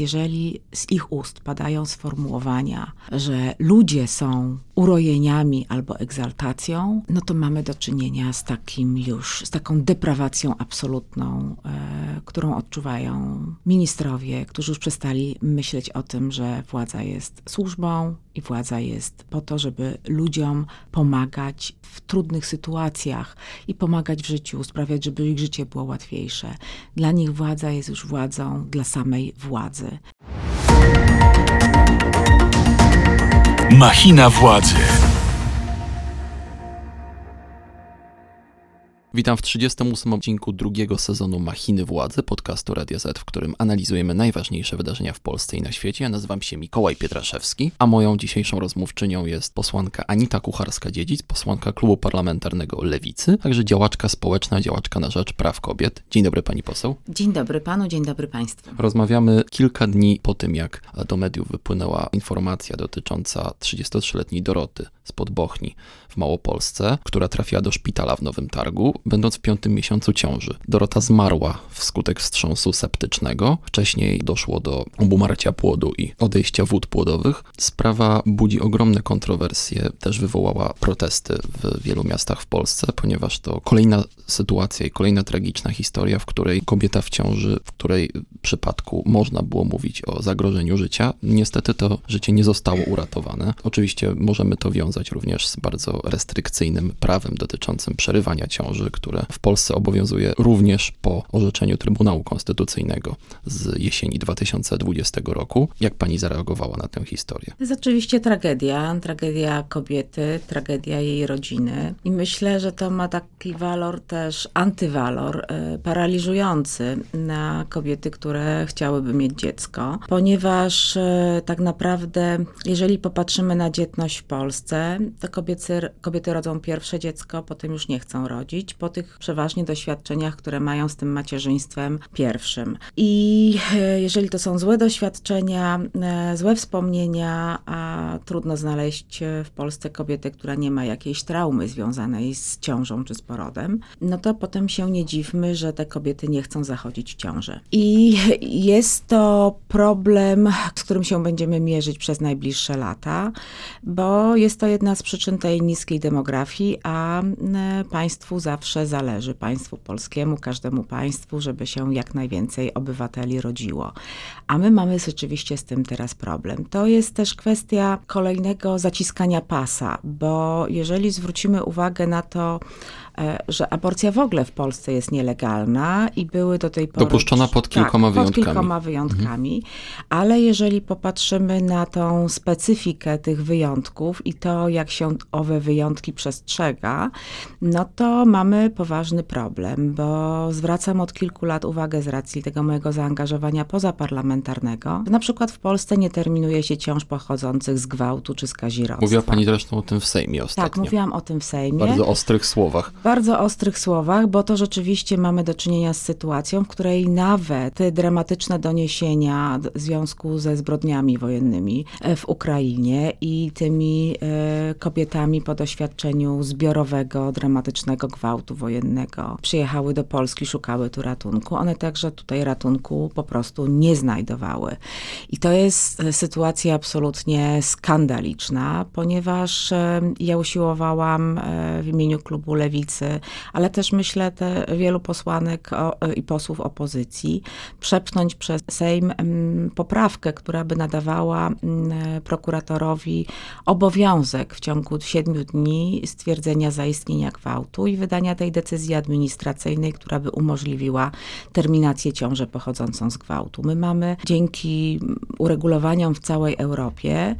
Jeżeli z ich ust padają sformułowania, że ludzie są urojeniami albo egzaltacją, no to mamy do czynienia z takim już, z taką deprawacją absolutną, e, którą odczuwają ministrowie, którzy już przestali myśleć o tym, że władza jest służbą i władza jest po to, żeby ludziom pomagać w trudnych sytuacjach i pomagać w życiu, sprawiać, żeby ich życie było łatwiejsze. Dla nich władza jest już władzą dla samej władzy. Machina władzy. Witam w 38 odcinku drugiego sezonu Machiny Władzy, podcastu Radia Z, w którym analizujemy najważniejsze wydarzenia w Polsce i na świecie. Ja nazywam się Mikołaj Pietraszewski, a moją dzisiejszą rozmówczynią jest posłanka Anita Kucharska-Dziedzic, posłanka Klubu Parlamentarnego Lewicy, także działaczka społeczna, działaczka na rzecz praw kobiet. Dzień dobry pani poseł. Dzień dobry panu, dzień dobry państwu. Rozmawiamy kilka dni po tym, jak do mediów wypłynęła informacja dotycząca 33-letniej Doroty z Podbochni w Małopolsce, która trafiła do szpitala w Nowym Targu, będąc w piątym miesiącu ciąży. Dorota zmarła wskutek wstrząsu septycznego. Wcześniej doszło do obumarcia płodu i odejścia wód płodowych. Sprawa budzi ogromne kontrowersje, też wywołała protesty w wielu miastach w Polsce, ponieważ to kolejna sytuacja i kolejna tragiczna historia, w której kobieta w ciąży, w której przypadku można było mówić o zagrożeniu życia. Niestety to życie nie zostało uratowane. Oczywiście możemy to wiązać również z bardzo restrykcyjnym prawem dotyczącym przerywania ciąży, które w Polsce obowiązuje również po orzeczeniu Trybunału Konstytucyjnego z jesieni 2020 roku. Jak pani zareagowała na tę historię? To jest oczywiście tragedia, tragedia kobiety, tragedia jej rodziny i myślę, że to ma taki walor też antywalor, y, paraliżujący na kobiety, które chciałyby mieć dziecko, ponieważ y, tak naprawdę, jeżeli popatrzymy na dzietność w Polsce, to kobiety, kobiety rodzą pierwsze dziecko, potem już nie chcą rodzić, po tych przeważnie doświadczeniach, które mają z tym macierzyństwem pierwszym. I y, jeżeli to są złe doświadczenia, złe wspomnienia, a trudno znaleźć w Polsce kobietę, która nie ma jakiejś traumy związanej z ciążą czy z porodem, no to potem się nie dziwmy, że te kobiety nie chcą zachodzić w ciążę. I jest to problem, z którym się będziemy mierzyć przez najbliższe lata, bo jest to jedna z przyczyn tej niskiej demografii, a państwu zawsze zależy, państwu polskiemu, każdemu państwu, żeby się jak najwięcej obywateli rodziło. A my mamy rzeczywiście z tym teraz problem. To jest też kwestia kolejnego zaciskania pasa, bo jeżeli zwrócimy uwagę na to, że aborcja w ogóle w Polsce jest nielegalna i były do tej pory... Dopuszczona pod tak, kilkoma tak, wyjątkami. pod kilkoma wyjątkami, mhm. ale jeżeli popatrzymy na tą specyfikę tych wyjątków i to, jak się owe wyjątki przestrzega, no to mamy poważny problem, bo zwracam od kilku lat uwagę z racji tego mojego zaangażowania pozaparlamentarnego. Na przykład w Polsce nie terminuje się ciąż pochodzących z gwałtu czy z kazirodztwa. Mówiła pani zresztą o tym w Sejmie ostatnio. Tak, mówiłam o tym w Sejmie. W bardzo ostrych słowach bardzo ostrych słowach, bo to rzeczywiście mamy do czynienia z sytuacją, w której nawet te dramatyczne doniesienia w związku ze zbrodniami wojennymi e, w Ukrainie i tymi e, kobietami po doświadczeniu zbiorowego, dramatycznego gwałtu wojennego przyjechały do Polski, szukały tu ratunku. One także tutaj ratunku po prostu nie znajdowały. I to jest e, sytuacja absolutnie skandaliczna, ponieważ ja usiłowałam w imieniu klubu Lewicy ale też myślę te wielu posłanek i posłów opozycji, przepchnąć przez Sejm poprawkę, która by nadawała prokuratorowi obowiązek w ciągu siedmiu dni stwierdzenia zaistnienia gwałtu i wydania tej decyzji administracyjnej, która by umożliwiła terminację ciąży pochodzącą z gwałtu. My mamy dzięki uregulowaniom w całej Europie Mm,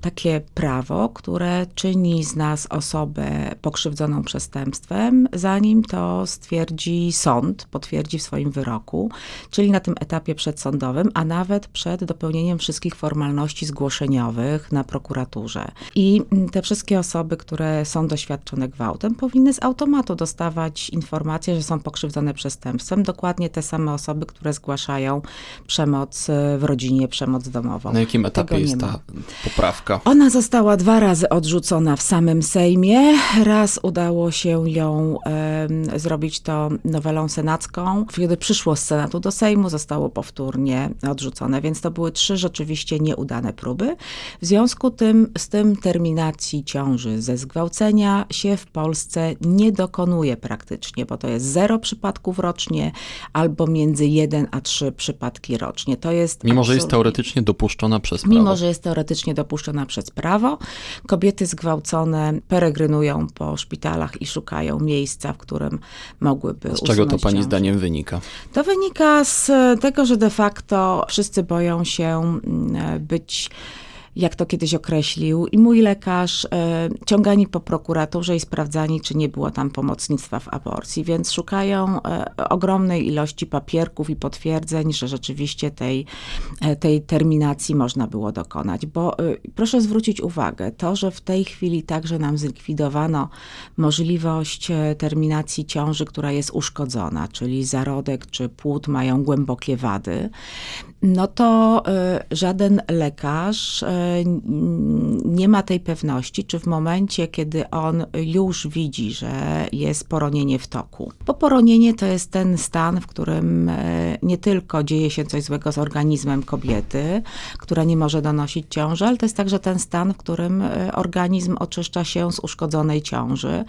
takie prawo, które czyni z nas osobę pokrzywdzoną przestępstwem, zanim to stwierdzi sąd, potwierdzi w swoim wyroku, czyli na tym etapie przedsądowym, a nawet przed dopełnieniem wszystkich formalności zgłoszeniowych na prokuraturze. I mm, te wszystkie osoby, które są doświadczone gwałtem, powinny z automatu dostawać informację, że są pokrzywdzone przestępstwem. Dokładnie te same osoby, które zgłaszają przemoc w rodzinie, przemoc domową. Na jakim etapie jest ta poprawka? Ona została dwa razy odrzucona w samym Sejmie. Raz udało się ją e, zrobić to nowelą senacką. Kiedy przyszło z Senatu do Sejmu, zostało powtórnie odrzucone, więc to były trzy rzeczywiście nieudane próby. W związku tym, z tym terminacji ciąży ze zgwałcenia się w Polsce nie dokonuje praktycznie, bo to jest zero przypadków rocznie albo między jeden a trzy przypadki rocznie. To jest Mimo, że jest teoretycznie dopuszczona przez prawo. Mimo, że jest teoretycznie dopuszczona przez prawo, kobiety zgwałcone peregrynują po szpitalach i szukają miejsca, w którym mogłyby Z czego to pani ciążę. zdaniem wynika? To wynika z tego, że de facto wszyscy boją się mm, być jak to kiedyś określił, i mój lekarz, e, ciągani po prokuraturze i sprawdzani, czy nie było tam pomocnictwa w aborcji, więc szukają e, ogromnej ilości papierków i potwierdzeń, że rzeczywiście tej, e, tej terminacji można było dokonać. Bo proszę zwrócić uwagę, to, że w tej chwili także nam zlikwidowano możliwość terminacji ciąży, która jest uszkodzona, czyli zarodek czy płód mają głębokie wady, no to y, żaden lekarz y, nie ma tej pewności, czy w momencie, kiedy on już widzi, że jest poronienie w toku. Bo poronienie to jest ten stan, w którym y, nie tylko dzieje się coś złego z organizmem kobiety, która nie może donosić ciąży, ale to jest także ten stan, w którym organizm oczyszcza się z uszkodzonej ciąży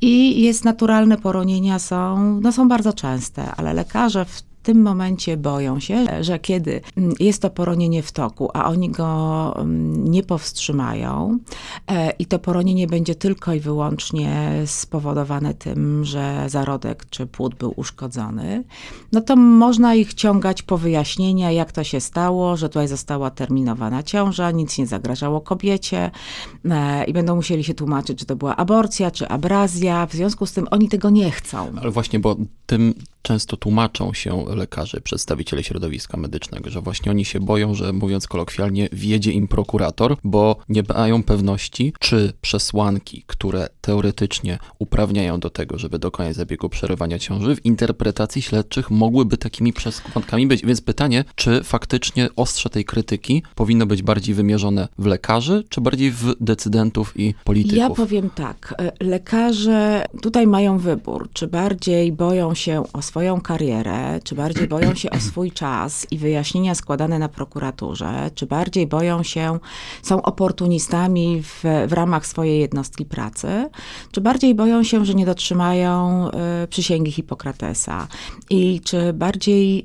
i jest naturalne poronienia są, no są bardzo częste, ale lekarze w w tym momencie boją się, że kiedy jest to poronienie w toku, a oni go nie powstrzymają e, i to poronienie będzie tylko i wyłącznie spowodowane tym, że zarodek czy płód był uszkodzony, no to można ich ciągać po wyjaśnienia, jak to się stało, że tutaj została terminowana ciąża, nic nie zagrażało kobiecie e, i będą musieli się tłumaczyć, czy to była aborcja, czy abrazja. W związku z tym oni tego nie chcą. Ale właśnie, bo tym często tłumaczą się lekarze, przedstawiciele środowiska medycznego, że właśnie oni się boją, że mówiąc kolokwialnie, wiedzie im prokurator, bo nie mają pewności, czy przesłanki, które teoretycznie uprawniają do tego, żeby dokonać zabiegu przerywania ciąży, w interpretacji śledczych mogłyby takimi przesłankami być. Więc pytanie, czy faktycznie ostrze tej krytyki powinno być bardziej wymierzone w lekarzy, czy bardziej w decydentów i polityków? Ja powiem tak, lekarze tutaj mają wybór, czy bardziej boją się o swoją karierę, czy bardziej boją się o swój czas i wyjaśnienia składane na prokuraturze, czy bardziej boją się, są oportunistami w, w ramach swojej jednostki pracy, czy bardziej boją się, że nie dotrzymają y, przysięgi Hipokratesa i czy bardziej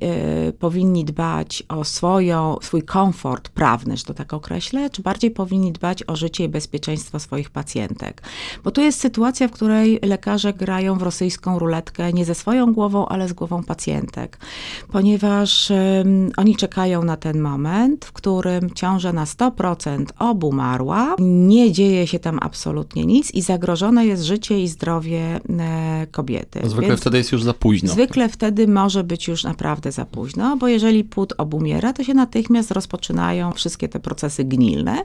y, powinni dbać o swoją, swój komfort prawny, że to tak określę, czy bardziej powinni dbać o życie i bezpieczeństwo swoich pacjentek. Bo tu jest sytuacja, w której lekarze grają w rosyjską ruletkę nie ze swoją głową, ale z głową pacjentek, ponieważ um, oni czekają na ten moment, w którym ciąża na 100% obumarła, nie dzieje się tam absolutnie nic i zagrożone jest życie i zdrowie e, kobiety. No zwykle Więc wtedy jest już za późno. Zwykle wtedy może być już naprawdę za późno, bo jeżeli płód obumiera, to się natychmiast rozpoczynają wszystkie te procesy gnilne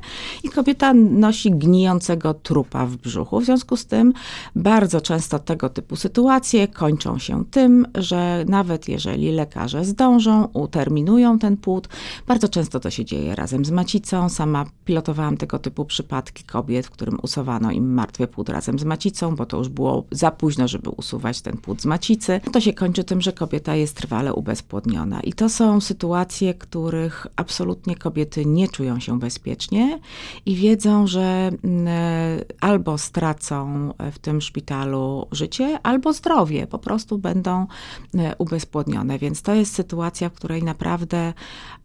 i kobieta nosi gnijącego trupa w brzuchu. W związku z tym bardzo często tego typu sytuacje kończą się tym, że nawet jeżeli lekarze zdążą, uterminują ten płód, bardzo często to się dzieje razem z macicą. Sama pilotowałam tego typu przypadki kobiet, w którym usuwano im martwy płód razem z macicą, bo to już było za późno, żeby usuwać ten płód z macicy. To się kończy tym, że kobieta jest trwale ubezpłodniona. I to są sytuacje, których absolutnie kobiety nie czują się bezpiecznie i wiedzą, że mm, e, albo stracą w tym szpitalu życie, albo zdrowie. Po prostu będą E, ubezpłodnione. Więc to jest sytuacja, w której naprawdę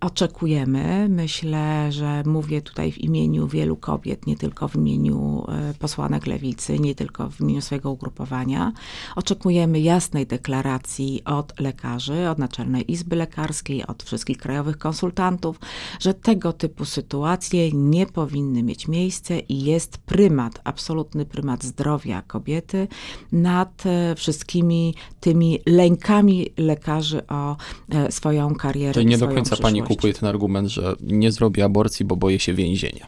oczekujemy. Myślę, że mówię tutaj w imieniu wielu kobiet, nie tylko w imieniu e, posłanek lewicy, nie tylko w imieniu swojego ugrupowania. Oczekujemy jasnej deklaracji od lekarzy, od Naczelnej Izby Lekarskiej, od wszystkich krajowych konsultantów, że tego typu sytuacje nie powinny mieć miejsca i jest prymat, absolutny prymat zdrowia kobiety nad e, wszystkimi tymi lękami, lękami lekarzy o e, swoją karierę. Czyli nie do końca pani kupuje ten argument, że nie zrobi aborcji, bo boję się więzienia.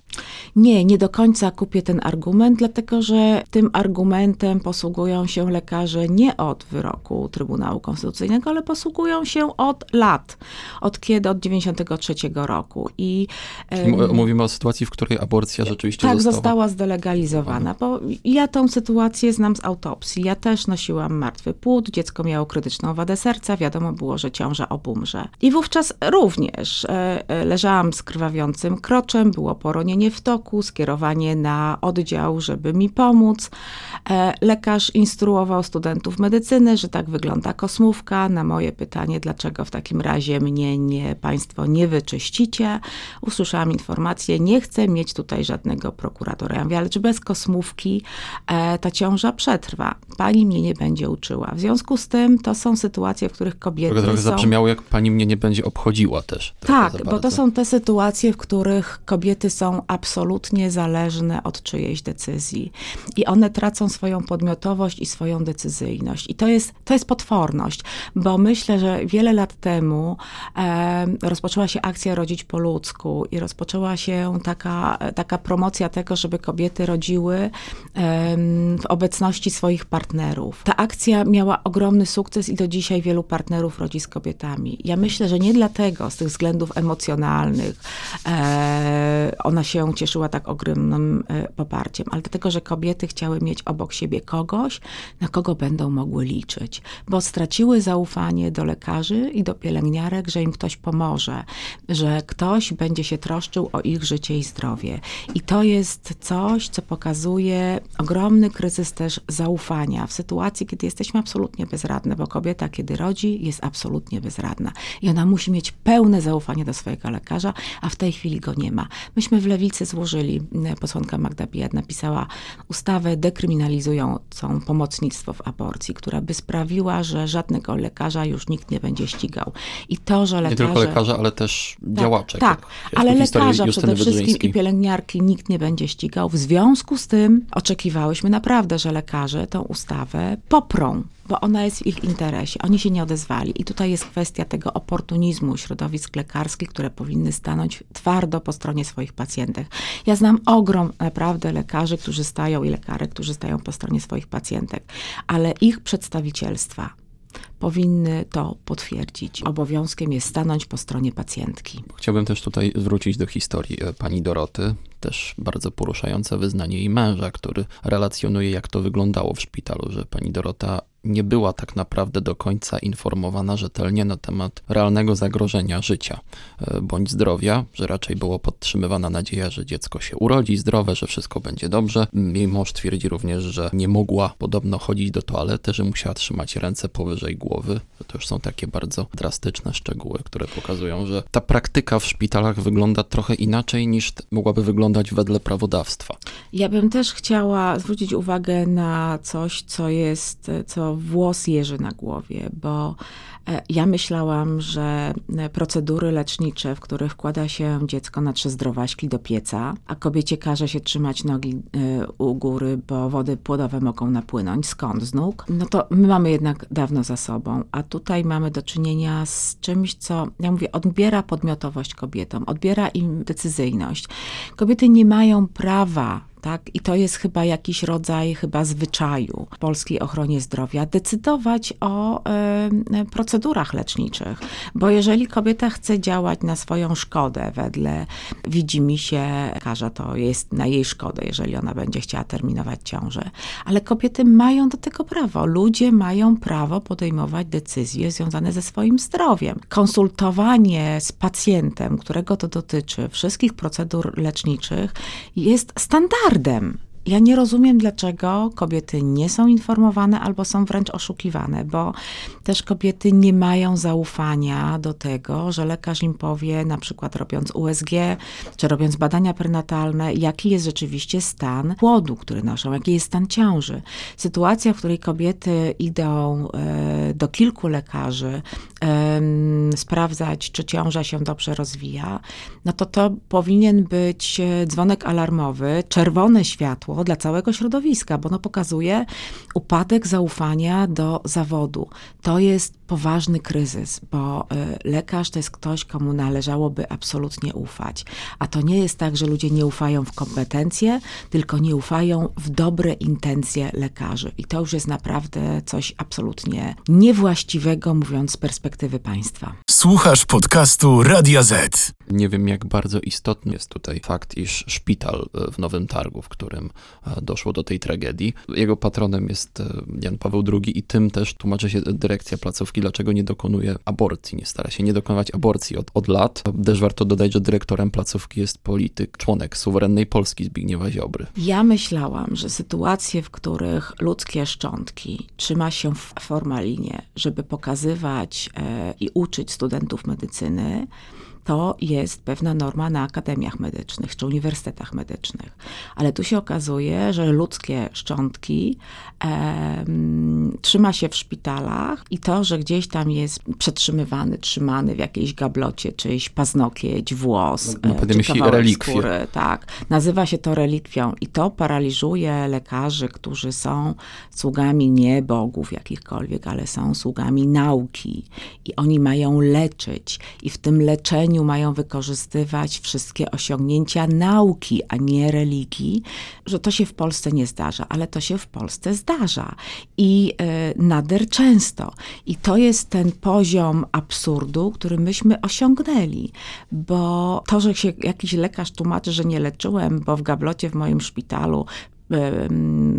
Nie, nie do końca kupię ten argument, dlatego że tym argumentem posługują się lekarze nie od wyroku Trybunału Konstytucyjnego, ale posługują się od lat, od kiedy, od 93 roku. I, um, Mówimy o sytuacji, w której aborcja rzeczywiście tak, została... została zdelegalizowana, bo ja tą sytuację znam z autopsji. Ja też nosiłam martwy płód, dziecko miało krytyczną wadę serca, wiadomo było, że ciąża obumrze. I wówczas również e, e, leżałam z krwawiącym kroczem, było poronienie w toku, skierowanie na oddział, żeby mi pomóc. E, lekarz instruował studentów medycyny, że tak wygląda kosmówka. Na moje pytanie, dlaczego w takim razie mnie nie, państwo nie wyczyścicie, usłyszałam informację, nie chcę mieć tutaj żadnego prokuratora. Ja mówię, ale czy bez kosmówki ta ciąża przetrwa? Pani mnie nie będzie uczyła. W związku z tym to są sytuacje, w których kobiety trochę są... zabrzmiało, jak pani mnie nie będzie obchodziła też. Tak, bo to są te sytuacje, w których kobiety są absolutnie zależne od czyjejś decyzji. I one tracą swoją podmiotowość i swoją decyzyjność. I to jest, to jest potworność, bo myślę, że wiele lat temu e, rozpoczęła się akcja Rodzić po ludzku i rozpoczęła się taka, taka promocja tego, żeby kobiety rodziły e, w obecności swoich partnerów. Ta akcja miała ogromny sukces i do dzisiaj wielu partnerów rodzi z kobietami. Ja myślę, że nie dlatego, z tych względów emocjonalnych, e, ona się cieszyła tak ogromnym e, poparciem, ale dlatego, że kobiety chciały mieć obok siebie kogoś, na kogo będą mogły liczyć, bo straciły zaufanie do lekarzy i do pielęgniarek, że im ktoś pomoże, że ktoś będzie się troszczył o ich życie i zdrowie. I to jest coś, co pokazuje ogromny kryzys też zaufania w sytuacji, kiedy jesteśmy absolutnie bezradne, bo kobieta, kiedy rodzi, jest absolutnie bezradna. I ona musi mieć pełne zaufanie do swojego lekarza, a w tej chwili go nie ma. Myśmy w Lewicy złożyli, posłanka Magda Bijat napisała ustawę dekryminalizującą pomocnictwo w aborcji, która by sprawiła, że żadnego lekarza już nikt nie będzie ścigał. I to, że lekarze... Nie tylko lekarza, ale też tak, działaczek. Tak, ale lekarza przede wszystkim i pielęgniarki nikt nie będzie ścigał. W związku z tym oczekiwałyśmy naprawdę, że lekarze tą ustawę poprą bo ona jest w ich interesie. Oni się nie odezwali. I tutaj jest kwestia tego oportunizmu środowisk lekarskich, które powinny stanąć twardo po stronie swoich pacjentów. Ja znam ogrom naprawdę lekarzy, którzy stają i lekarek, którzy stają po stronie swoich pacjentek, ale ich przedstawicielstwa powinny to potwierdzić. Obowiązkiem jest stanąć po stronie pacjentki. Chciałbym też tutaj zwrócić do historii e, pani Doroty. Też bardzo poruszające wyznanie jej męża, który relacjonuje, jak to wyglądało w szpitalu, że pani Dorota nie była tak naprawdę do końca informowana rzetelnie na temat realnego zagrożenia życia e, bądź zdrowia, że raczej było podtrzymywana nadzieja, że dziecko się urodzi zdrowe, że wszystko będzie dobrze. Jej mąż twierdzi również, że nie mogła podobno chodzić do toalety, że musiała trzymać ręce powyżej głowy. To już są takie bardzo drastyczne szczegóły, które pokazują, że ta praktyka w szpitalach wygląda trochę inaczej niż mogłaby wyglądać wedle prawodawstwa. Ja bym też chciała zwrócić uwagę na coś, co jest, co włos jeży na głowie, bo e, ja myślałam, że procedury lecznicze, w których wkłada się dziecko na trzy zdrowaśki do pieca, a kobiecie każe się trzymać nogi e, u góry, bo wody płodowe mogą napłynąć, skąd? Z nóg, no to my mamy jednak dawno za sobą, a tutaj mamy do czynienia z czymś, co, ja mówię, odbiera podmiotowość kobietom, odbiera im decyzyjność. Kobiety nie mają prawa tak? I to jest chyba jakiś rodzaj chyba zwyczaju w polskiej ochronie zdrowia, decydować o y, procedurach leczniczych. Bo jeżeli kobieta chce działać na swoją szkodę, wedle widzi mi się lekarza, to jest na jej szkodę, jeżeli ona będzie chciała terminować ciążę. Ale kobiety mają do tego prawo. Ludzie mają prawo podejmować decyzje związane ze swoim zdrowiem. Konsultowanie z pacjentem, którego to dotyczy, wszystkich procedur leczniczych jest standardem standardem. Ja nie rozumiem, dlaczego kobiety nie są informowane albo są wręcz oszukiwane, bo też kobiety nie mają zaufania do tego, że lekarz im powie, na przykład robiąc USG, czy robiąc badania prenatalne, jaki jest rzeczywiście stan płodu, który noszą, jaki jest stan ciąży. Sytuacja, w której kobiety idą e, do kilku lekarzy sprawdzać, czy ciąża się dobrze rozwija, no to to powinien być e, dzwonek alarmowy, czerwone światło, dla całego środowiska, bo ono pokazuje upadek zaufania do zawodu. To jest poważny kryzys, bo y, lekarz to jest ktoś, komu należałoby absolutnie ufać. A to nie jest tak, że ludzie nie ufają w kompetencje, tylko nie ufają w dobre intencje lekarzy. I to już jest naprawdę coś absolutnie niewłaściwego, mówiąc z perspektywy państwa. Słuchasz podcastu Radia Z. Nie wiem, jak bardzo istotny jest tutaj fakt, iż szpital e, w Nowym Targu, w którym e, doszło do tej tragedii, jego patronem jest e, Jan Paweł II i tym też tłumaczy się dyrekcja placówki, dlaczego nie dokonuje aborcji, nie stara się nie dokonywać aborcji od, od lat. Też warto dodać, że dyrektorem placówki jest polityk, członek suwerennej Polski Zbigniewa Ziobry. Ja myślałam, że sytuacje, w których ludzkie szczątki trzyma się w formalinie, żeby pokazywać e, i uczyć studentów medycyny, to jest pewna norma na akademiach medycznych czy uniwersytetach medycznych. Ale tu się okazuje, że ludzkie szczątki e, trzyma się w szpitalach i to, że gdzieś tam jest przetrzymywany, trzymany w jakiejś gablocie, czyjś paznokieć, włos, no, no, czy kawałek skóry, tak. Nazywa się to relikwią i to paraliżuje lekarzy, którzy są sługami nie bogów jakichkolwiek, ale są sługami nauki i oni mają leczyć i w tym leczeniu mają wykorzystywać wszystkie osiągnięcia nauki, a nie religii, że to się w Polsce nie zdarza, ale to się w Polsce zdarza i y, nader często. I to jest ten poziom absurdu, który myśmy osiągnęli, bo to, że się jakiś lekarz tłumaczy, że nie leczyłem, bo w gablocie w moim szpitalu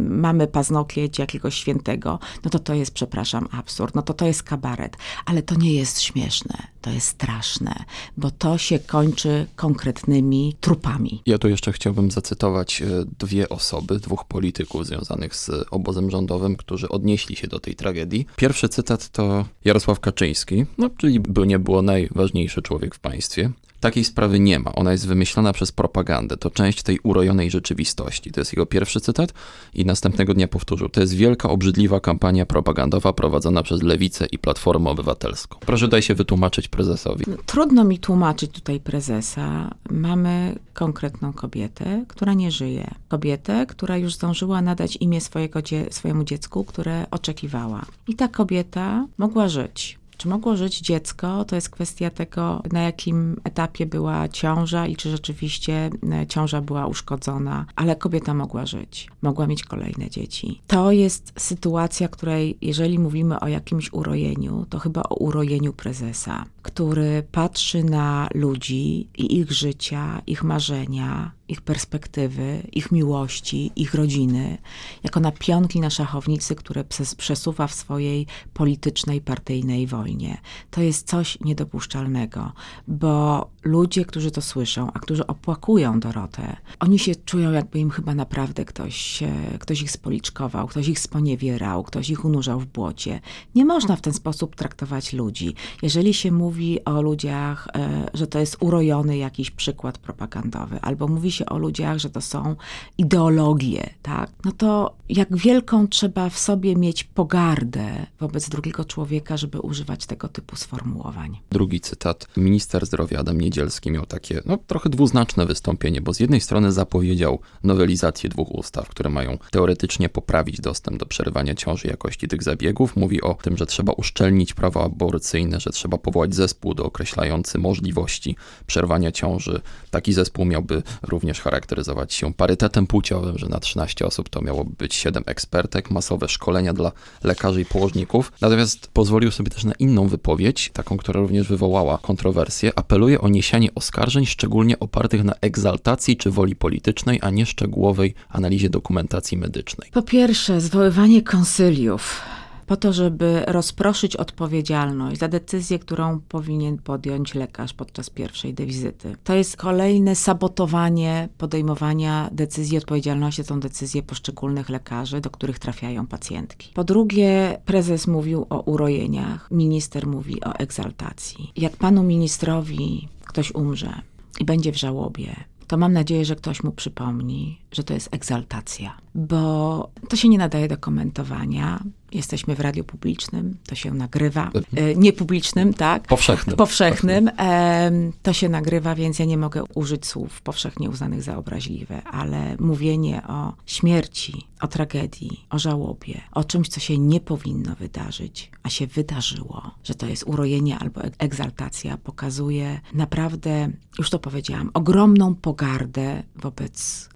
mamy paznokieć jakiegoś świętego, no to to jest, przepraszam, absurd, no to to jest kabaret. Ale to nie jest śmieszne, to jest straszne, bo to się kończy konkretnymi trupami. Ja tu jeszcze chciałbym zacytować e, dwie osoby, dwóch polityków związanych z obozem rządowym, którzy odnieśli się do tej tragedii. Pierwszy cytat to Jarosław Kaczyński, no, czyli by nie było najważniejszy człowiek w państwie. Takiej sprawy nie ma. Ona jest wymyślona przez propagandę. To część tej urojonej rzeczywistości. To jest jego pierwszy cytat i następnego dnia powtórzył. To jest wielka, obrzydliwa kampania propagandowa prowadzona przez Lewicę i Platformę Obywatelską. Proszę daj się wytłumaczyć prezesowi. No, trudno mi tłumaczyć tutaj prezesa. Mamy konkretną kobietę, która nie żyje. Kobietę, która już zdążyła nadać imię swojego swojemu dziecku, które oczekiwała. I ta kobieta mogła żyć. Czy mogło żyć dziecko? To jest kwestia tego, na jakim etapie była ciąża i czy rzeczywiście e, ciąża była uszkodzona, ale kobieta mogła żyć, mogła mieć kolejne dzieci. To jest sytuacja, której, jeżeli mówimy o jakimś urojeniu, to chyba o urojeniu prezesa, który patrzy na ludzi i ich życia, ich marzenia, ich perspektywy, ich miłości, ich rodziny, jako na pionki na szachownicy, które przesuwa w swojej politycznej, partyjnej wojnie. To jest coś niedopuszczalnego, bo ludzie, którzy to słyszą, a którzy opłakują Dorotę, oni się czują, jakby im chyba naprawdę ktoś, ktoś ich spoliczkował, ktoś ich sponiewierał, ktoś ich unurzał w błocie. Nie można w ten sposób traktować ludzi. Jeżeli się mówi o ludziach, e, że to jest urojony jakiś przykład propagandowy, albo mówi się się o ludziach, że to są ideologie, tak? No to jak wielką trzeba w sobie mieć pogardę wobec drugiego człowieka, żeby używać tego typu sformułowań. Drugi cytat. Minister zdrowia Adam Niedzielski miał takie, no trochę dwuznaczne wystąpienie, bo z jednej strony zapowiedział nowelizację dwóch ustaw, które mają teoretycznie poprawić dostęp do przerywania ciąży jakości tych zabiegów. Mówi o tym, że trzeba uszczelnić prawo aborcyjne, że trzeba powołać zespół do określający możliwości przerwania ciąży. Taki zespół miałby również również charakteryzować się parytetem płciowym, że na 13 osób to miało być 7 ekspertek, masowe szkolenia dla lekarzy i położników. Natomiast pozwolił sobie też na inną wypowiedź, taką, która również wywołała kontrowersję. Apeluje o niesienie oskarżeń, szczególnie opartych na egzaltacji czy woli politycznej, a nie szczegółowej analizie dokumentacji medycznej. Po pierwsze, zwoływanie konsyliów po to, żeby rozproszyć odpowiedzialność za decyzję, którą powinien podjąć lekarz podczas pierwszej wizyty. To jest kolejne sabotowanie podejmowania decyzji, odpowiedzialności za tą decyzję poszczególnych lekarzy, do których trafiają pacjentki. Po drugie, prezes mówił o urojeniach, minister mówi o egzaltacji. Jak panu ministrowi ktoś umrze i będzie w żałobie, to mam nadzieję, że ktoś mu przypomni, że to jest egzaltacja, bo to się nie nadaje do komentowania. Jesteśmy w radiu publicznym, to się nagrywa. E, niepublicznym, tak? Powszechnym. Powszechnym. E, to się nagrywa, więc ja nie mogę użyć słów powszechnie uznanych za obraźliwe, ale mówienie o śmierci, o tragedii, o żałobie, o czymś, co się nie powinno wydarzyć, a się wydarzyło, że to jest urojenie albo egzaltacja, pokazuje naprawdę, już to powiedziałam, ogromną pogardę wobec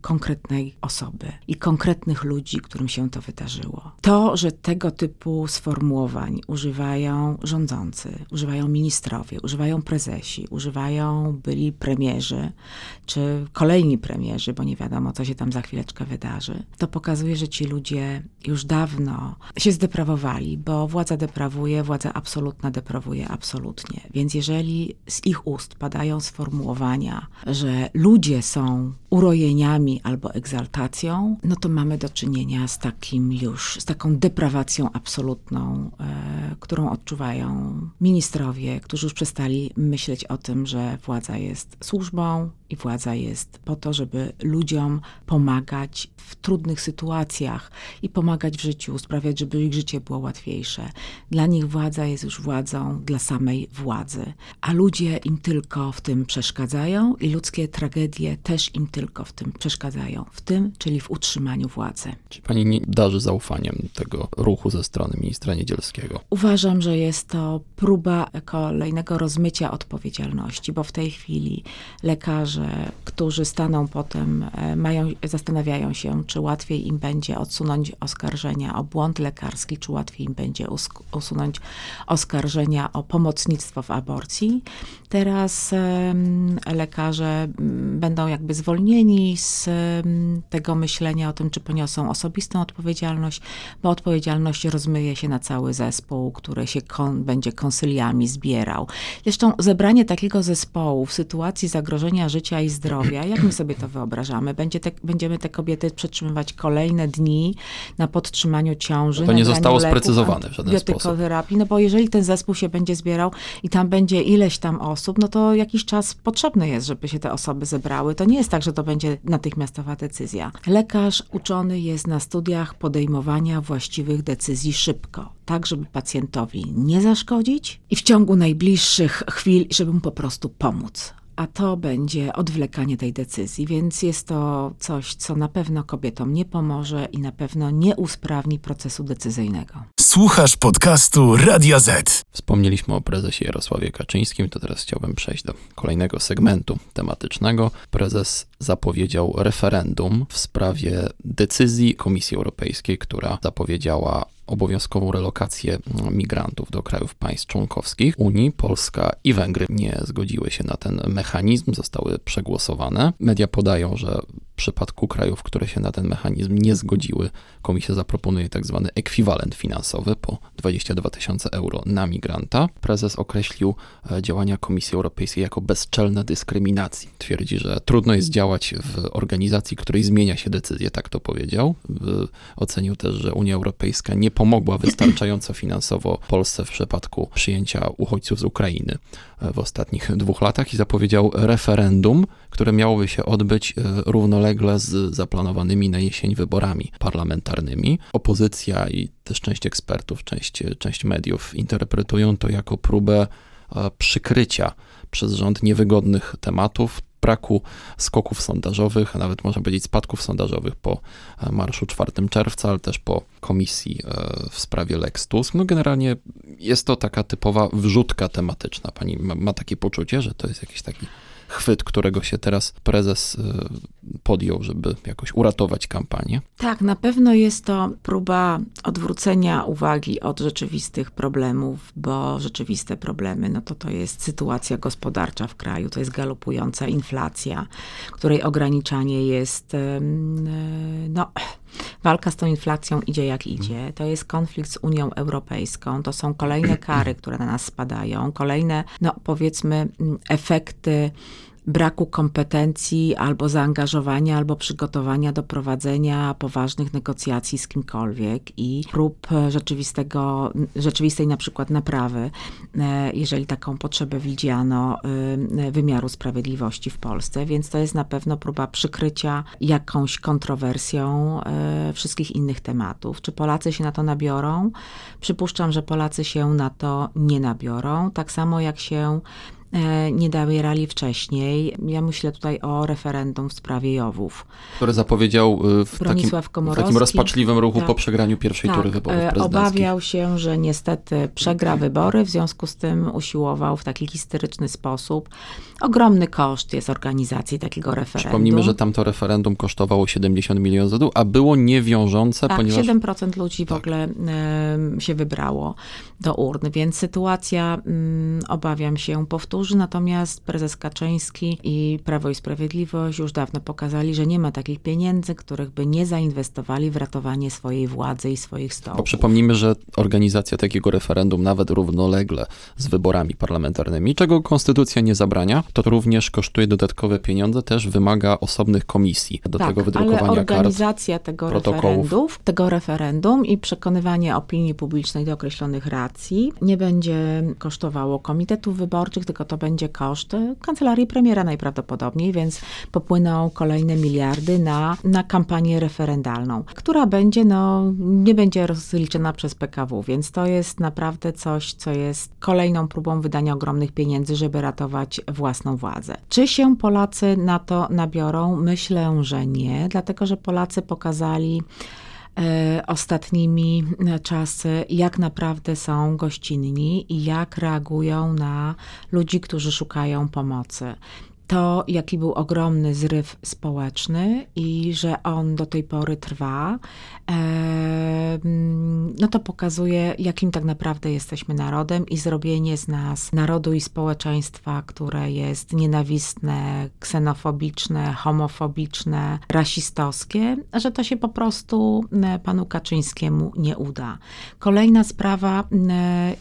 konkretnej osoby i konkretnych ludzi, którym się to wydarzyło. To, że tego typu sformułowań używają rządzący, używają ministrowie, używają prezesi, używają byli premierzy, czy kolejni premierzy, bo nie wiadomo, co się tam za chwileczkę wydarzy, to pokazuje, że ci ludzie już dawno się zdeprawowali, bo władza deprawuje, władza absolutna deprawuje absolutnie. Więc jeżeli z ich ust padają sformułowania, że ludzie są urojeniami albo egzaltacją, no to mamy do czynienia z takim już, z taką deprawacją absolutną, e, którą odczuwają ministrowie, którzy już przestali myśleć o tym, że władza jest służbą i władza jest po to, żeby ludziom pomagać w trudnych sytuacjach i pomagać w życiu, sprawiać, żeby ich życie było łatwiejsze. Dla nich władza jest już władzą dla samej władzy, a ludzie im tylko w tym przeszkadzają i ludzkie tragedie też im tylko w tym przeszkadzają, w tym, czyli w utrzymaniu władzy. Czy pani nie darzy zaufaniem tego ruchu ze strony ministra Niedzielskiego? Uważam, że jest to próba kolejnego rozmycia odpowiedzialności, bo w tej chwili lekarze, którzy staną potem, e, mają, zastanawiają się, czy łatwiej im będzie odsunąć oskarżenia o błąd lekarski, czy łatwiej im będzie usunąć oskarżenia o pomocnictwo w aborcji. Teraz lekarze będą jakby zwolnieni z tego myślenia o tym, czy poniosą osobistą odpowiedzialność, bo odpowiedzialność rozmyje się na cały zespół, który się kon, będzie konsyliami zbierał. Zresztą zebranie takiego zespołu w sytuacji zagrożenia życia i zdrowia, jak my sobie to wyobrażamy? Będzie te, będziemy te kobiety przetrzymywać kolejne dni na podtrzymaniu ciąży. To nie zostało leków, sprecyzowane w żaden sposób. No bo jeżeli ten zespół się będzie zbierał i tam będzie ileś tam osób, no to jakiś czas potrzebny jest, żeby się te osoby zebrały. To nie jest tak, że to będzie natychmiastowa decyzja. Lekarz uczony jest na studiach podejmowania właściwych decyzji szybko, tak żeby pacjentowi nie zaszkodzić i w ciągu najbliższych chwil, żeby mu po prostu pomóc a to będzie odwlekanie tej decyzji, więc jest to coś, co na pewno kobietom nie pomoże i na pewno nie usprawni procesu decyzyjnego. Słuchasz podcastu Radia Z. Wspomnieliśmy o prezesie Jarosławie Kaczyńskim, to teraz chciałbym przejść do kolejnego segmentu tematycznego. Prezes zapowiedział referendum w sprawie decyzji Komisji Europejskiej, która zapowiedziała obowiązkową relokację migrantów do krajów państw członkowskich Unii. Polska i Węgry nie zgodziły się na ten mechanizm, zostały przegłosowane. Media podają, że w przypadku krajów, które się na ten mechanizm nie zgodziły, komisja zaproponuje tak zwany ekwiwalent finansowy po 22 tysiące euro na migranta. Prezes określił e, działania Komisji Europejskiej jako bezczelne dyskryminacji. Twierdzi, że trudno jest działać w organizacji, której zmienia się decyzje, tak to powiedział. Ocenił też, że Unia Europejska nie pomogła wystarczająco finansowo Polsce w przypadku przyjęcia uchodźców z Ukrainy e, w ostatnich dwóch latach i zapowiedział referendum, które miałoby się odbyć e, równolegle z zaplanowanymi na jesień wyborami parlamentarnymi. Opozycja i też część ekspertów, część, część mediów interpretują to jako próbę e, przykrycia przez rząd niewygodnych tematów, braku skoków sondażowych, a nawet można powiedzieć spadków sondażowych po e, marszu 4 czerwca, ale też po komisji w sprawie Lex Tusk. No generalnie jest to taka typowa wrzutka tematyczna. Pani ma, ma takie poczucie, że to jest jakiś taki chwyt, którego się teraz prezes y, podjął, żeby jakoś uratować kampanię? Tak, na pewno jest to próba odwrócenia uwagi od rzeczywistych problemów, bo rzeczywiste problemy, no to to jest sytuacja gospodarcza w kraju, to jest galopująca inflacja, której ograniczanie jest, no, Walka z tą inflacją idzie jak idzie. To jest konflikt z Unią Europejską. To są kolejne kary, które na nas spadają, kolejne, no powiedzmy, efekty braku kompetencji albo zaangażowania, albo przygotowania do prowadzenia poważnych negocjacji z kimkolwiek i prób rzeczywistego, rzeczywistej na przykład naprawy, e, jeżeli taką potrzebę widziano, e, wymiaru sprawiedliwości w Polsce. Więc to jest na pewno próba przykrycia jakąś kontrowersją e, wszystkich innych tematów. Czy Polacy się na to nabiorą? Przypuszczam, że Polacy się na to nie nabiorą. Tak samo jak się nie dawierali wcześniej. Ja myślę tutaj o referendum w sprawie Jowów. Które zapowiedział e, w takim, w takim rozpaczliwym ruchu tak, po przegraniu pierwszej tak, tury wyborów e, prezydenckich. Obawiał się, że niestety przegra wybory, w związku z tym usiłował w taki historyczny sposób. Ogromny koszt jest organizacji takiego referendum. Przypomnijmy, że tamto referendum kosztowało 70 milionów złotych, a było niewiążące, tak, ponieważ... 7% ludzi tak. w ogóle y, się wybrało do urn, więc sytuacja, y, obawiam się, powtórzy natomiast prezes Kaczyński i Prawo i Sprawiedliwość już dawno pokazali, że nie ma takich pieniędzy, których by nie zainwestowali w ratowanie swojej władzy i swoich stołów. Bo przypomnijmy, że organizacja takiego referendum nawet równolegle z wyborami parlamentarnymi, czego konstytucja nie zabrania, to również kosztuje dodatkowe pieniądze, też wymaga osobnych komisji do tak, tego wydrukowania ale organizacja kart, tego referendum, tego referendum i przekonywanie opinii publicznej do określonych racji nie będzie kosztowało komitetów wyborczych, tylko to to będzie koszt kancelarii premiera najprawdopodobniej, więc popłyną kolejne miliardy na, na kampanię referendalną, która będzie, no, nie będzie rozliczona przez PKW, więc to jest naprawdę coś, co jest kolejną próbą wydania ogromnych pieniędzy, żeby ratować własną władzę. Czy się Polacy na to nabiorą? Myślę, że nie, dlatego że Polacy pokazali, ostatnimi czasy, jak naprawdę są gościnni i jak reagują na ludzi, którzy szukają pomocy to, jaki był ogromny zryw społeczny i że on do tej pory trwa, no to pokazuje, jakim tak naprawdę jesteśmy narodem i zrobienie z nas narodu i społeczeństwa, które jest nienawistne, ksenofobiczne, homofobiczne, rasistowskie, że to się po prostu panu Kaczyńskiemu nie uda. Kolejna sprawa,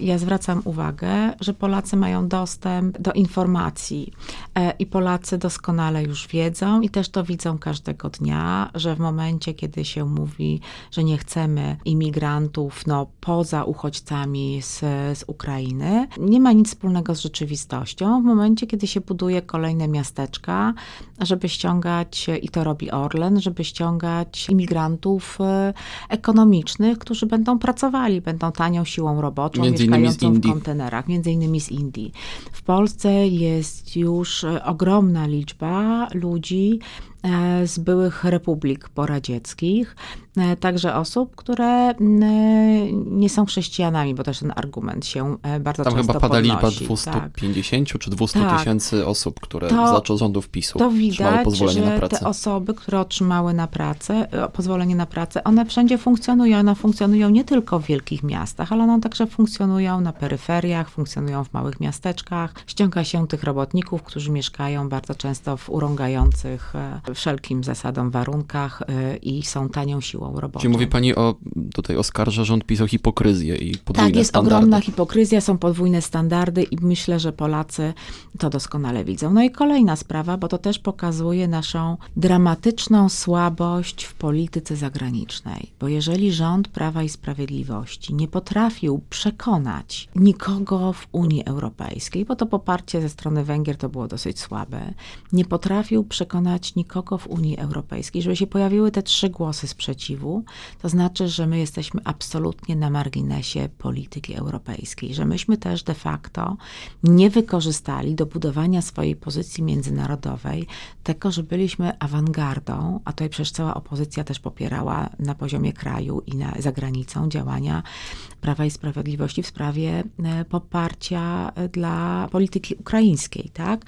ja zwracam uwagę, że Polacy mają dostęp do informacji e, i Polacy doskonale już wiedzą i też to widzą każdego dnia, że w momencie, kiedy się mówi, że nie chcemy imigrantów no, poza uchodźcami z, z Ukrainy, nie ma nic wspólnego z rzeczywistością. W momencie, kiedy się buduje kolejne miasteczka, żeby ściągać, i to robi Orlen, żeby ściągać imigrantów e, ekonomicznych, którzy będą pracowali, będą tanią siłą roboczą, między mieszkającą w kontenerach, między innymi z Indii. W Polsce jest już ogromny ogromna liczba ludzi z byłych republik poradzieckich, E, także osób, które nie są chrześcijanami, bo też ten argument się e, bardzo Tam często chyba pada liczba 250 tak. czy 200 tak. tysięcy osób, które to, za rządów PiSu to widać, pozwolenie że na pracę. te osoby, które otrzymały na pracę, e, pozwolenie na pracę, one wszędzie funkcjonują. One funkcjonują nie tylko w wielkich miastach, ale one także funkcjonują na peryferiach, funkcjonują w małych miasteczkach. Ściąga się tych robotników, którzy mieszkają bardzo często w urągających wszelkim zasadom warunkach i są tanią siłą roboczą. Czyli mówi pani o, tutaj oskarża rząd PiS o hipokryzję i podwójne Tak, jest standardy. ogromna hipokryzja, są podwójne standardy i myślę, że Polacy to doskonale widzą. No i kolejna sprawa, bo to też pokazuje naszą dramatyczną słabość w polityce zagranicznej. Bo jeżeli rząd Prawa i Sprawiedliwości nie potrafił przekonać nikogo w Unii Europejskiej, bo to poparcie ze strony Węgier to było dosyć słabe, nie potrafił przekonać nikogo w Unii Europejskiej, żeby się pojawiły te trzy głosy sprzeciwu, sprzeciwu, to znaczy, że my jesteśmy absolutnie na marginesie polityki europejskiej, że myśmy też de facto nie wykorzystali do budowania swojej pozycji międzynarodowej tego, że byliśmy awangardą, a tutaj przecież cała opozycja też popierała na poziomie kraju i na, za granicą działania Prawa i Sprawiedliwości w sprawie e, poparcia e, dla polityki ukraińskiej, tak?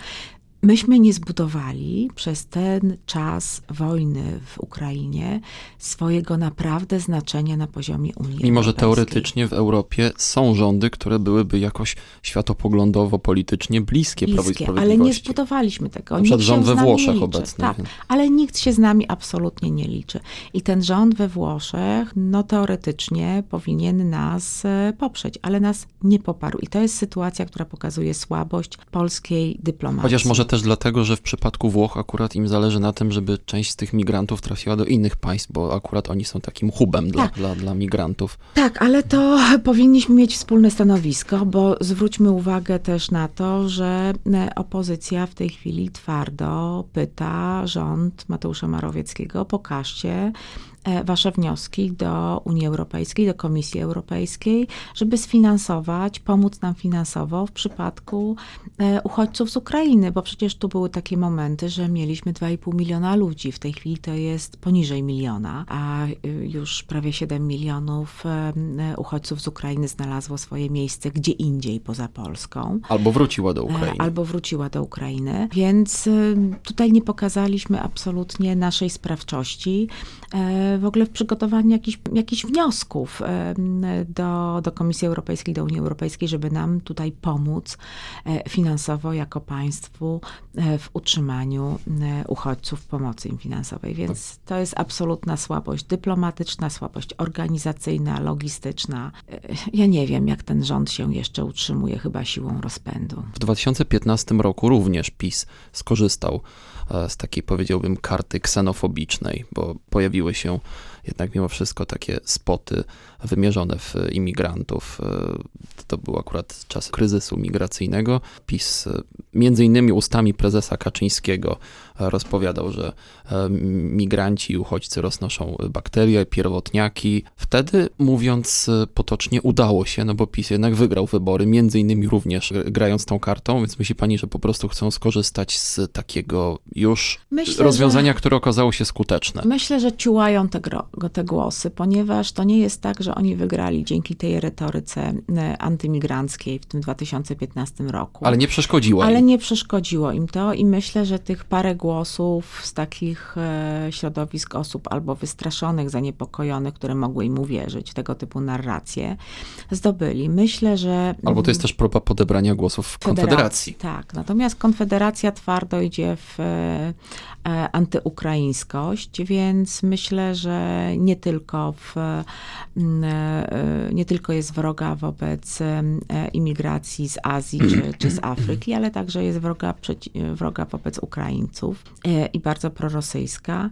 Myśmy nie zbudowali przez ten czas wojny w Ukrainie swojego naprawdę znaczenia na poziomie Unii Mimo, że teoretycznie w Europie są rządy, które byłyby jakoś światopoglądowo, politycznie bliskie, bliskie Prawo i Sprawiedliwości. ale nie zbudowaliśmy tego. Na przykład rząd we Włoszech obecny. Tak, ale nikt się z nami absolutnie nie liczy. I ten rząd we Włoszech, no teoretycznie powinien nas e, poprzeć, ale nas nie poparł. I to jest sytuacja, która pokazuje słabość polskiej dyplomacji. Chociaż może też dlatego, że w przypadku Włoch akurat im zależy na tym, żeby część z tych migrantów trafiła do innych państw, bo akurat oni są takim hubem dla, Tak. dla, dla migrantów. Tak, ale to powinniśmy mieć wspólne stanowisko, bo zwróćmy uwagę też na to, że e, opozycja w tej chwili twardo pyta rząd Mateusza Morawieckiego, pokażcie wasze wnioski do Unii Europejskiej, do Komisji Europejskiej, żeby sfinansować, pomóc nam finansowo w przypadku e, uchodźców z Ukrainy, bo przecież tu były takie momenty, że mieliśmy 2,5 miliona ludzi, w tej chwili to jest poniżej miliona, a y, już prawie 7 milionów e, e, uchodźców z Ukrainy znalazło swoje miejsce gdzie indziej poza Polską. Albo wróciła do E, Ukrainy. Albo wróciła do Ukrainy, więc y, tutaj nie pokazaliśmy absolutnie naszej sprawczości e, w ogóle w przygotowaniu jakichś, wniosków do, do Komisji Europejskiej, do Unii Europejskiej, żeby nam tutaj pomóc e, finansowo jako państwu e, w utrzymaniu e, uchodźców, pomocy im finansowej. Więc to jest absolutna słabość dyplomatyczna, słabość organizacyjna, logistyczna. Ja nie wiem, jak ten rząd się jeszcze utrzymuje, chyba siłą rozpędu. W 2015 roku również PiS skorzystał z takiej, powiedziałbym, karty ksenofobicznej, bo pojawiły się jednak mimo wszystko takie spoty wymierzone w imigrantów. E, To był akurat czas kryzysu migracyjnego. PiS e, między innymi ustami prezesa Kaczyńskiego e, rozpowiadał, że migranci i uchodźcy roznoszą bakterie, pierwotniaki. Wtedy, mówiąc potocznie, udało się, no bo PiS jednak wygrał wybory, między innymi również grając tą kartą, więc myśli pani, że po prostu chcą skorzystać z takiego już Myślę, rozwiązania, które okazało się skuteczne. Myślę, że ciułają te, gro, te głosy, ponieważ to nie jest tak, że oni wygrali dzięki tej retoryce e, antymigranckiej w tym 2015 roku. Ale nie przeszkodziło Ale im. nie przeszkodziło im to i myślę, że tych parę głosów z takich e, środowisk osób albo wystraszonych, zaniepokojonych, które mogły im uwierzyć tego typu narracje, zdobyli. Myślę, że... Albo to jest też próba podebrania głosów w Konfederacji. Tak, natomiast Konfederacja twardo idzie w e, antyukraińskość, więc myślę, że nie tylko, w, nie tylko jest wroga wobec e, imigracji z Azji czy, czy z Afryki, ale także jest wroga, wroga wobec Ukraińców e, i bardzo prorosyjska.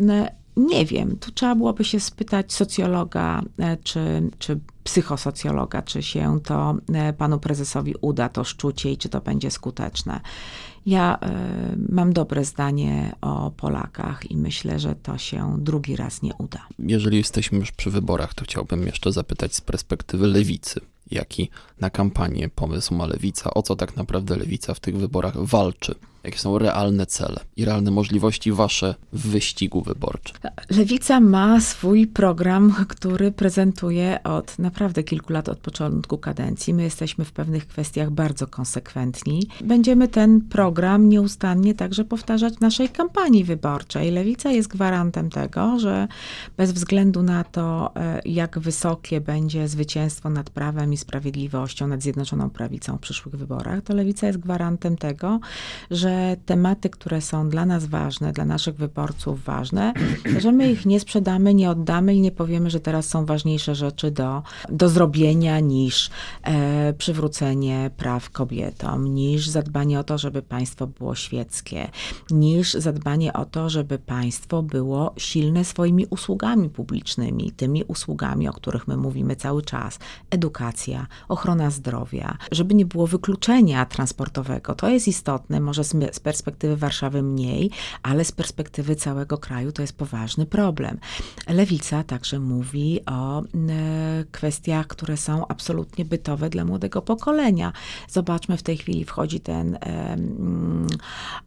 No, Nie wiem, tu trzeba byłoby się spytać socjologa e, czy, czy psychosocjologa, czy się to e, panu prezesowi uda, to szczucie i czy to będzie skuteczne. Ja e, mam dobre zdanie o Polakach i myślę, że to się drugi raz nie uda. Jeżeli jesteśmy już przy wyborach, to chciałbym jeszcze zapytać z perspektywy lewicy. Jaki na kampanię pomysł ma lewica? O co tak naprawdę lewica w tych wyborach walczy? Jakie są realne cele i realne możliwości wasze w wyścigu wyborczym? Lewica ma swój program, który prezentuje od naprawdę kilku lat, od początku kadencji. My jesteśmy w pewnych kwestiach bardzo konsekwentni. Będziemy ten program nieustannie także powtarzać w naszej kampanii wyborczej. Lewica jest gwarantem tego, że bez względu na to, e, jak wysokie będzie zwycięstwo nad prawem i sprawiedliwością, nad Zjednoczoną Prawicą w przyszłych wyborach, to Lewica jest gwarantem tego, że tematy, które są dla nas ważne, dla naszych wyborców ważne, że my ich nie sprzedamy, nie oddamy i nie powiemy, że teraz są ważniejsze rzeczy do, do zrobienia niż e, przywrócenie praw kobietom, niż zadbanie o to, żeby państwo było świeckie, niż zadbanie o to, żeby państwo było silne swoimi usługami publicznymi, tymi usługami, o których my mówimy cały czas. Edukacja, ochrona zdrowia, żeby nie było wykluczenia transportowego. To jest istotne, może z, perspektywy Warszawy mniej, ale z perspektywy całego kraju to jest poważny problem. Lewica także mówi o e, kwestiach, które są absolutnie bytowe dla młodego pokolenia. Zobaczmy, w tej chwili wchodzi ten e, mm,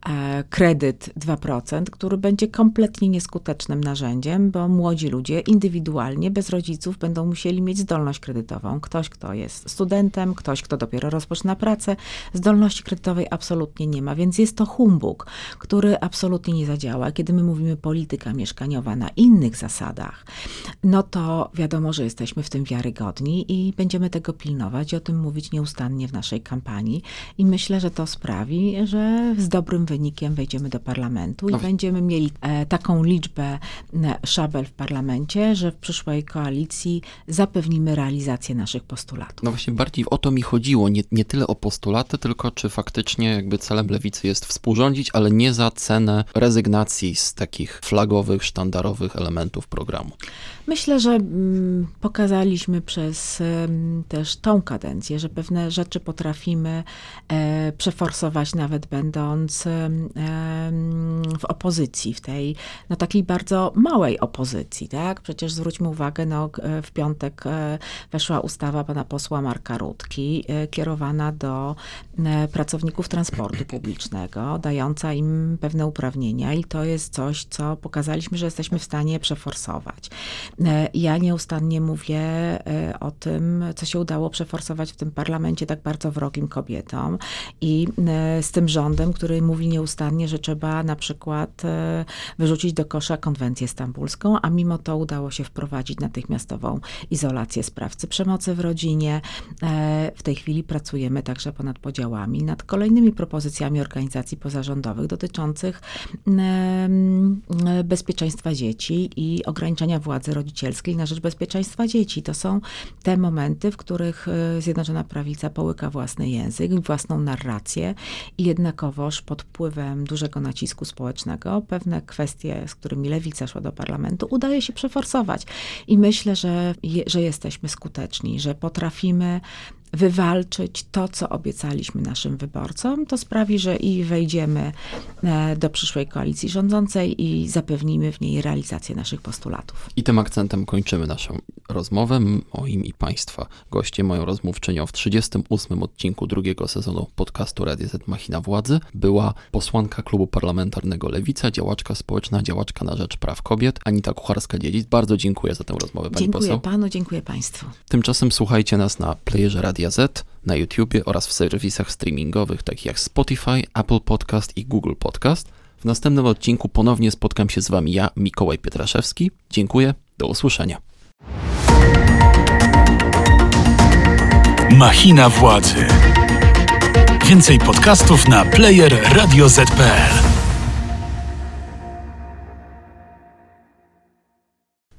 e, kredyt 2%, który będzie kompletnie nieskutecznym narzędziem, bo młodzi ludzie indywidualnie, bez rodziców, będą musieli mieć zdolność kredytową. Ktoś, kto jest studentem, ktoś, kto dopiero rozpoczyna pracę, zdolności kredytowej absolutnie nie ma, więc jest to humbug, który absolutnie nie zadziała. Kiedy my mówimy polityka mieszkaniowa na innych zasadach, no to wiadomo, że jesteśmy w tym wiarygodni i będziemy tego pilnować i o tym mówić nieustannie w naszej kampanii. I myślę, że to sprawi, że z dobrym wynikiem wejdziemy do parlamentu i No. będziemy mieli e, taką liczbę szabel w parlamencie, że w przyszłej koalicji zapewnimy realizację naszych postulatów. No właśnie bardziej o to mi chodziło, nie, nie tyle o postulaty, tylko czy faktycznie jakby celem lewicy jest jest współrządzić, ale nie za cenę rezygnacji z takich flagowych, sztandarowych elementów programu. Myślę, że mm, pokazaliśmy przez też tą kadencję, że pewne rzeczy potrafimy e, przeforsować, nawet będąc w opozycji, w tej no, takiej bardzo małej opozycji. Tak? Przecież zwróćmy uwagę, no, w piątek e, weszła ustawa pana posła Marka Rutki, e, kierowana do pracowników transportu publicznego, dająca im pewne uprawnienia, i to jest coś, co pokazaliśmy, że jesteśmy w stanie przeforsować. E, ja nieustannie mówię e, o tym, co się udało przeforsować w tym parlamencie tak bardzo wrogim kobietom i e, z tym rządem, który mówi nieustannie, że trzeba na przykład wyrzucić do kosza konwencję stambulską, a mimo to udało się wprowadzić natychmiastową izolację sprawcy przemocy w rodzinie. W tej chwili pracujemy także ponad podziałami nad kolejnymi propozycjami organizacji pozarządowych dotyczących bezpieczeństwa dzieci i ograniczenia władzy rodzicielskiej rodzicielskiej na rzecz bezpieczeństwa dzieci. To są te momenty, w których e, Zjednoczona Prawica połyka własny język, własną narrację i jednakowoż pod wpływem dużego nacisku społecznego pewne kwestie, z którymi Lewica szła do parlamentu, udaje się przeforsować. I myślę, że, że jesteśmy skuteczni, że potrafimy wywalczyć to, co obiecaliśmy naszym wyborcom, to sprawi, że i wejdziemy e, do przyszłej koalicji rządzącej i zapewnimy w niej realizację naszych postulatów. I tym akcentem kończymy naszą rozmowę. Moim i Państwa gościem, moją rozmówczynią w 38 odcinku drugiego sezonu podcastu Radio Z Machina Władzy była posłanka klubu parlamentarnego Lewica, działaczka społeczna, działaczka na rzecz praw kobiet, Anita Kucharska-Dziedzic. Bardzo dziękuję za tę rozmowę, Pani dziękuję. Dziękuję Panu, dziękuję Państwu. Tymczasem słuchajcie nas na playerze Radio Radia Z, na YouTubie oraz w serwisach streamingowych takich jak Spotify, Apple Podcast i Google Podcast. W następnym odcinku ponownie spotkam się z Wami ja, Mikołaj Pietraszewski. Dziękuję, do usłyszenia. Machina władzy. Więcej podcastów na player radioz.pl